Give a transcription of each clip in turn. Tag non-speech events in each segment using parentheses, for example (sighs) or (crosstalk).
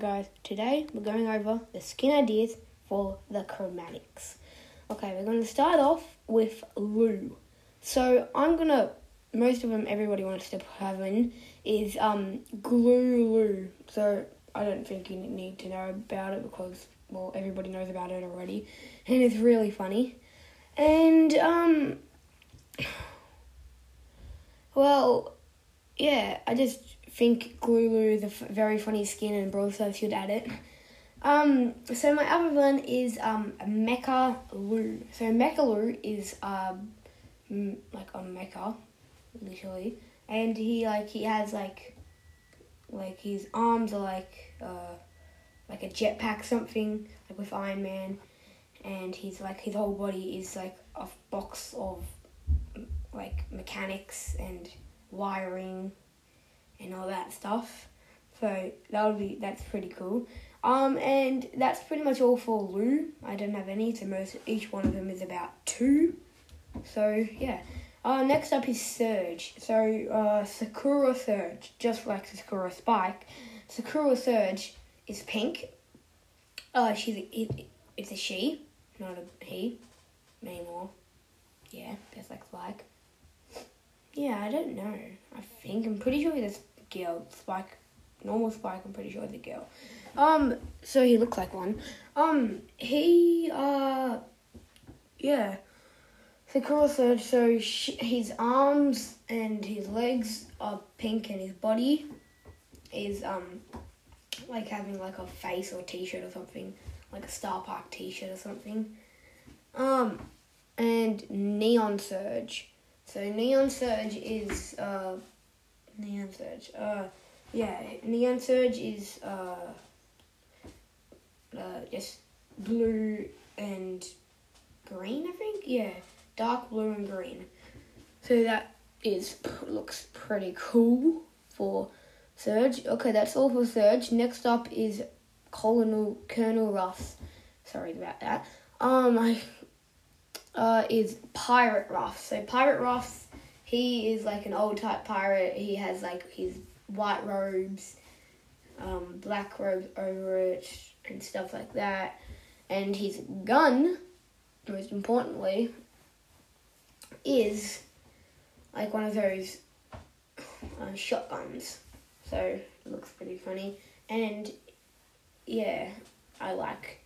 Guys, today we're going over the skin ideas for the chromatics. Okay, we're going to start off with Lou. So, I'm to, most of them everybody wants to have in is um, Glue Lou. So, I don't think you need to know about it because, well, everybody knows about it already. And it's really funny. And, um, (sighs) well, yeah, I just think Glulu a f- very funny skin and Brawl Stars should add it. Um, so my other one is um Mecha Lou. So Mecha Lou is um m- like a mecha, literally, and he like he has like like his arms are like uh like a jetpack something like with Iron Man, and he's like his whole body is like a box of like mechanics and wiring and all that stuff. So that would be that's pretty cool. Um, and that's pretty much all for Lou. I don't have any, so most each one of them is about two. So yeah. Uh, next up is Surge. So uh, Sakura Surge, just like Sakura Spike, Sakura Surge is pink. Uh, she's a, it, it's a she, not a he anymore. Yeah, just like Spike. Yeah, I don't know. I think I'm pretty sure a girl. Spike, normal Spike. I'm pretty sure a girl. Um, so he looks like one. Um, he uh, yeah. The Sakura Surge. So his arms and his legs are pink, and his body is um, like having like a face or t-shirt or something, like a Starr Park t-shirt or something. Um, and Neon Surge. So Neon Surge is uh Neon Surge. Uh yeah, Neon Surge is uh uh just blue and green, I think. Yeah, dark blue and green. So that is looks pretty cool for Surge. Okay, that's all for Surge. Next up is Colonel Colonel Ruffs. Sorry about that. Um, I (laughs) uh, is Pirate Ruff. So Pirate Ruff, he is like an old type pirate. He has like his white robes, um, black robes over it, and stuff like that. And his gun, most importantly, is like one of those uh, shotguns. So it looks pretty funny. And yeah, I like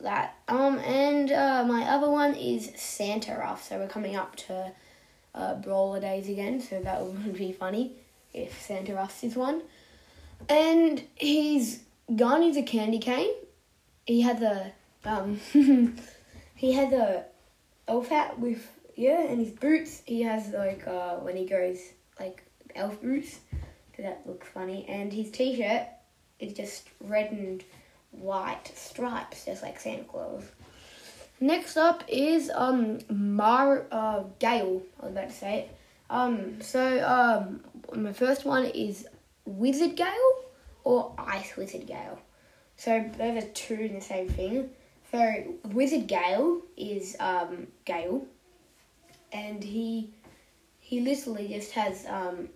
that. Um, and uh, my other one is Santa Ruff. So we're coming up to uh, Brawlidays again, so that would (laughs) be funny if Santa Ruff is one. And gun is a candy cane. He had the um, (laughs) he had the elf hat with yeah, and his boots. He has like uh, when he goes like elf boots. So that looks funny. And his t-shirt is just red and white stripes, just like Santa Claus. Next up is um Mar uh Gale. I was about to say it. Um, so um, my first one is Wizard Gale or Ice Wizard Gale. So those are the two in the same thing. So Wizard Gale is um Gale, and he he literally just has um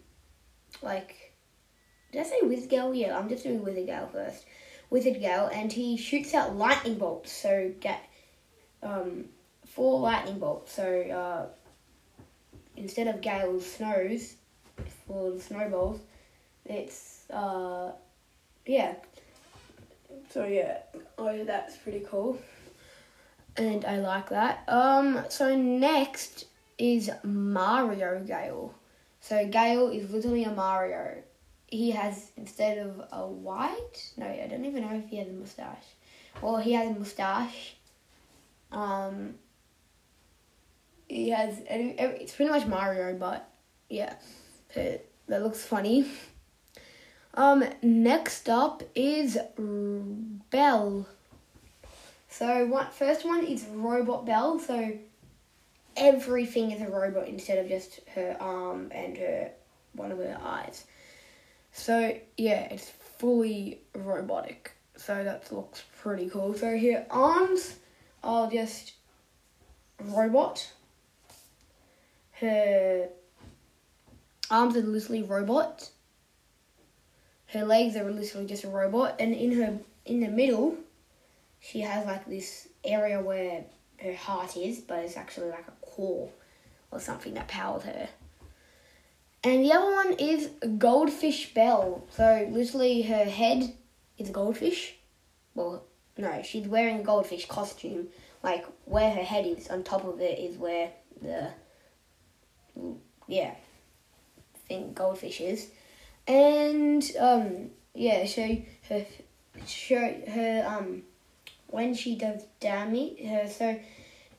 like did I say Wizard Gale? Yeah, I'm just doing Wizard Gale first. Wizard Gale, and he shoots out lightning bolts. So get um, four lightning bolts. So uh, instead of Gale's snows for the snowballs, it's uh, yeah. So yeah, oh that's pretty cool, and I like that. Um, so next is Mario Gale. So Gale is literally a Mario he has instead of a white no i don't even know if he has a mustache well he has a mustache um he has it's pretty much mario but yeah that looks funny um next up is Belle. so what first one is robot Belle. so everything is a robot instead of just her arm and her one of her eyes so yeah, it's fully robotic. So that looks pretty cool. So here, arms are just robot. Her arms are literally robot. her legs are literally just a robot, and in her in the middle, she has like this area where her heart is, but it's actually like a core or something that powers her. And the other one is Goldfish Belle. So literally her head is a goldfish. Well, no, she's wearing a goldfish costume. Like where her head is, on top of it is where the yeah thing goldfish is. And um yeah, so her show her um when she does damage her so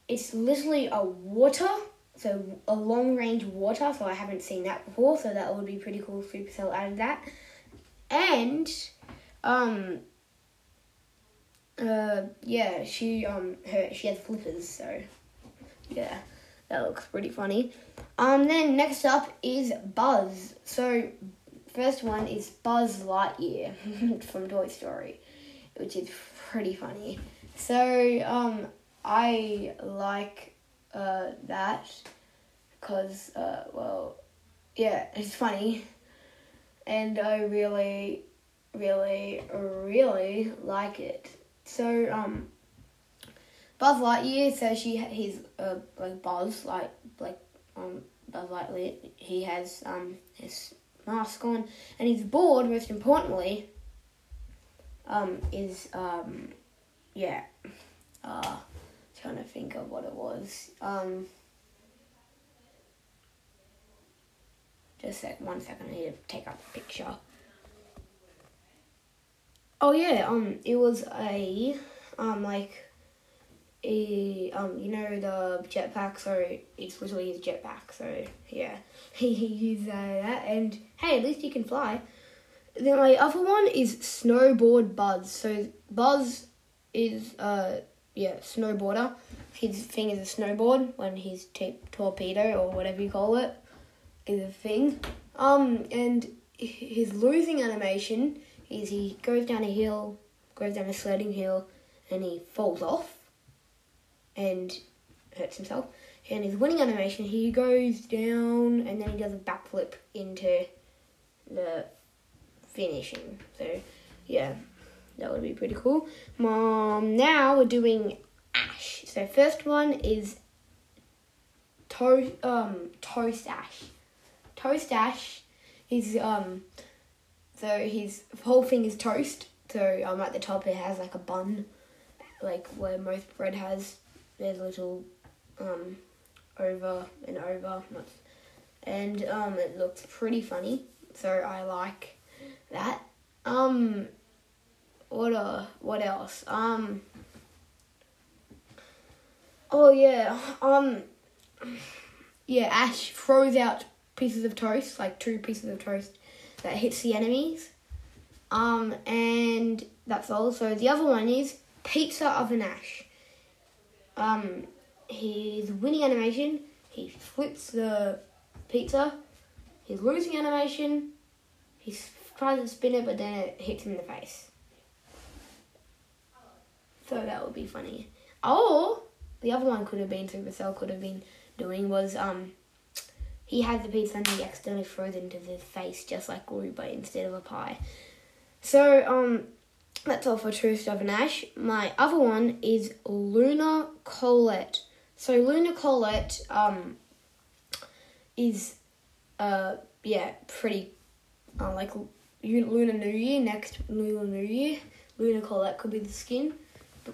it's literally a water so a long range water so I haven't seen that before so that would be pretty cool Supercell added that and um uh yeah she um her she has flippers so yeah that looks pretty funny um then next up is Buzz so first one is Buzz Lightyear (laughs) from Toy Story which is pretty funny so um I like uh, that because, uh, well, yeah, it's funny. And I really, really, really like it. So, um, Buzz Lightyear, so she he's uh, like Buzz, like like um Buzz Lightyear. He has um his mask on, and his board. Most importantly, um, is um, yeah, uh, trying to think of what it was. Um, just sec, one second. I need to take out the picture. Oh yeah, um, it was a, um, like, a, um, you know the jetpack. So it's literally his jetpack. So yeah, (laughs) he used uh, that, and hey, at least you can fly. Then my other one is snowboard Buzz. So Buzz is uh yeah, snowboarder. His thing is a snowboard when he's t- torpedo or whatever you call it is a thing. Um, and his losing animation is he goes down a hill, goes down a sledding hill, and he falls off and hurts himself. And his winning animation, he goes down and then he does a backflip into the finishing. So, yeah. That would be pretty cool. Mom, now we're doing ash. So first one is toast um toast ash. Toast ash is um so his whole thing is toast. So um at the top it has like a bun, like where most bread has. There's a little um over and over, and um it looks pretty funny. So I like that. Um what uh what else? Um Oh yeah. Um yeah, Ash throws out pieces of toast, like two pieces of toast that hits the enemies. Um and that's all. So the other one is Pizza Oven Ash. Um his winning animation, he flips the pizza. His losing animation, he tries to spin it but then it hits him in the face. So that would be funny. Or the other one could have been Supercell could have been doing was um he had the pizza and he accidentally throws it into his face just like Gruber instead of a pie. So um that's all for True Stuff and Ash. My other one is Luna Colette. So Luna Colette um is uh yeah pretty uh, like Lunar New Year next Lunar New Year. Luna Colette could be the skin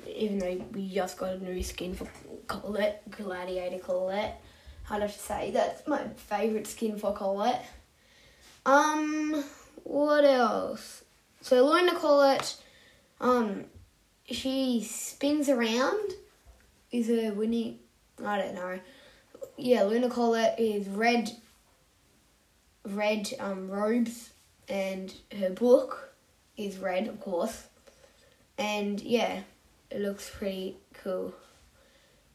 even though we just got a new skin for Colette, Gladiator Colette. Have to say that's my favourite skin for Colette. Um, what else? So Luna Colette, um, she spins around. Is a winning? I don't know. Yeah, Luna Colette is red, red um robes, and her book is red, of course. And yeah, it looks pretty cool.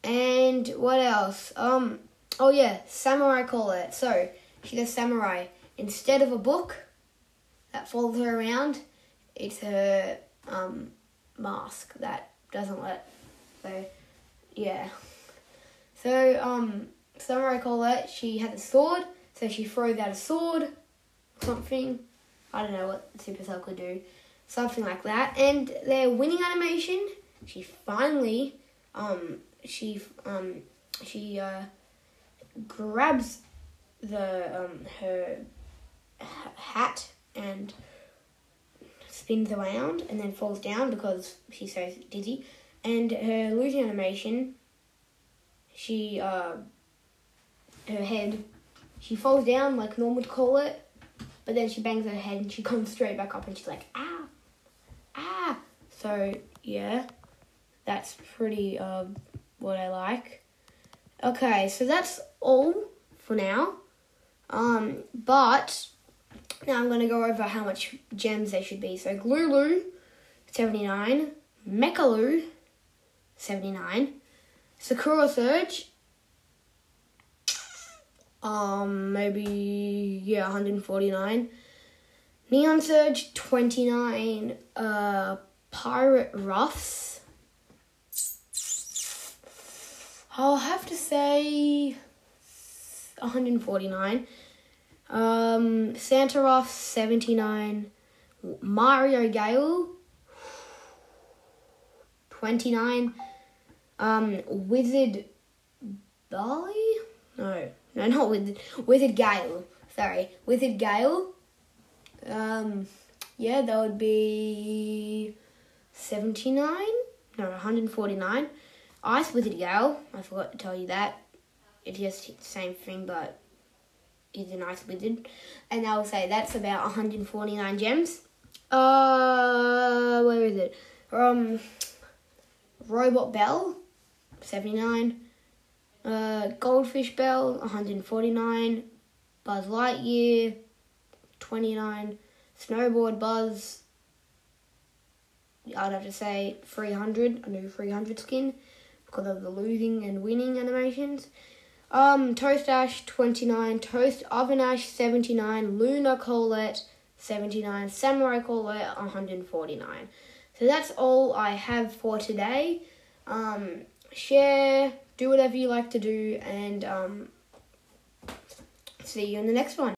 And what else? Um, oh yeah, Samurai Colette. So she's a samurai. Instead of a book that follows her around, it's her um, mask that doesn't let. So yeah. So um, Samurai Colette, she has a sword, so she throws out a sword, something, I don't know what Supercell could do. Something like that. And their winning animation, she finally, um, she, um, she, uh, grabs the, um, her hat and spins around and then falls down because she's so dizzy. And her losing animation, she, uh, her head, she falls down like normal would call it, but then she bangs her head and she (laughs) comes straight back up and she's like, ah, ah. So, yeah, that's pretty, uh, what I like. Okay, so that's all for now. Um, but now I'm going to go over how much gems they should be. So Glulu, 79. Mecha Lou, 79. Sakura Surge, um, maybe, yeah, 149. Neon Surge, 29. Uh, Pirate Ruffs. I'll have to say 149. Um, Santa Ruff, 79. Mario Gale, 29. Um, Wizard Bali? No, no, not Wizard. Wizard Gale. Sorry, Wizard Gale. Um, yeah, that would be 79. No, 149. Ice Wizard Gale. I forgot to tell you that. It's just the same thing, but he's a nice wizard. And I will say that's about 149 gems. Uh, where is it? Um, Robot Belle, 79. Uh, Goldfish Belle, 149. Buzz Lightyear, 29. Snowboard Buzz, I'd have to say 300. A new 300 skin because of the losing and winning animations. Um, Toast Ash 29, Toast Oven Ash 79, Luna Colette 79, Samurai Colette 149. So that's all I have for today. Um, share, do whatever you like to do, and um, see you in the next one.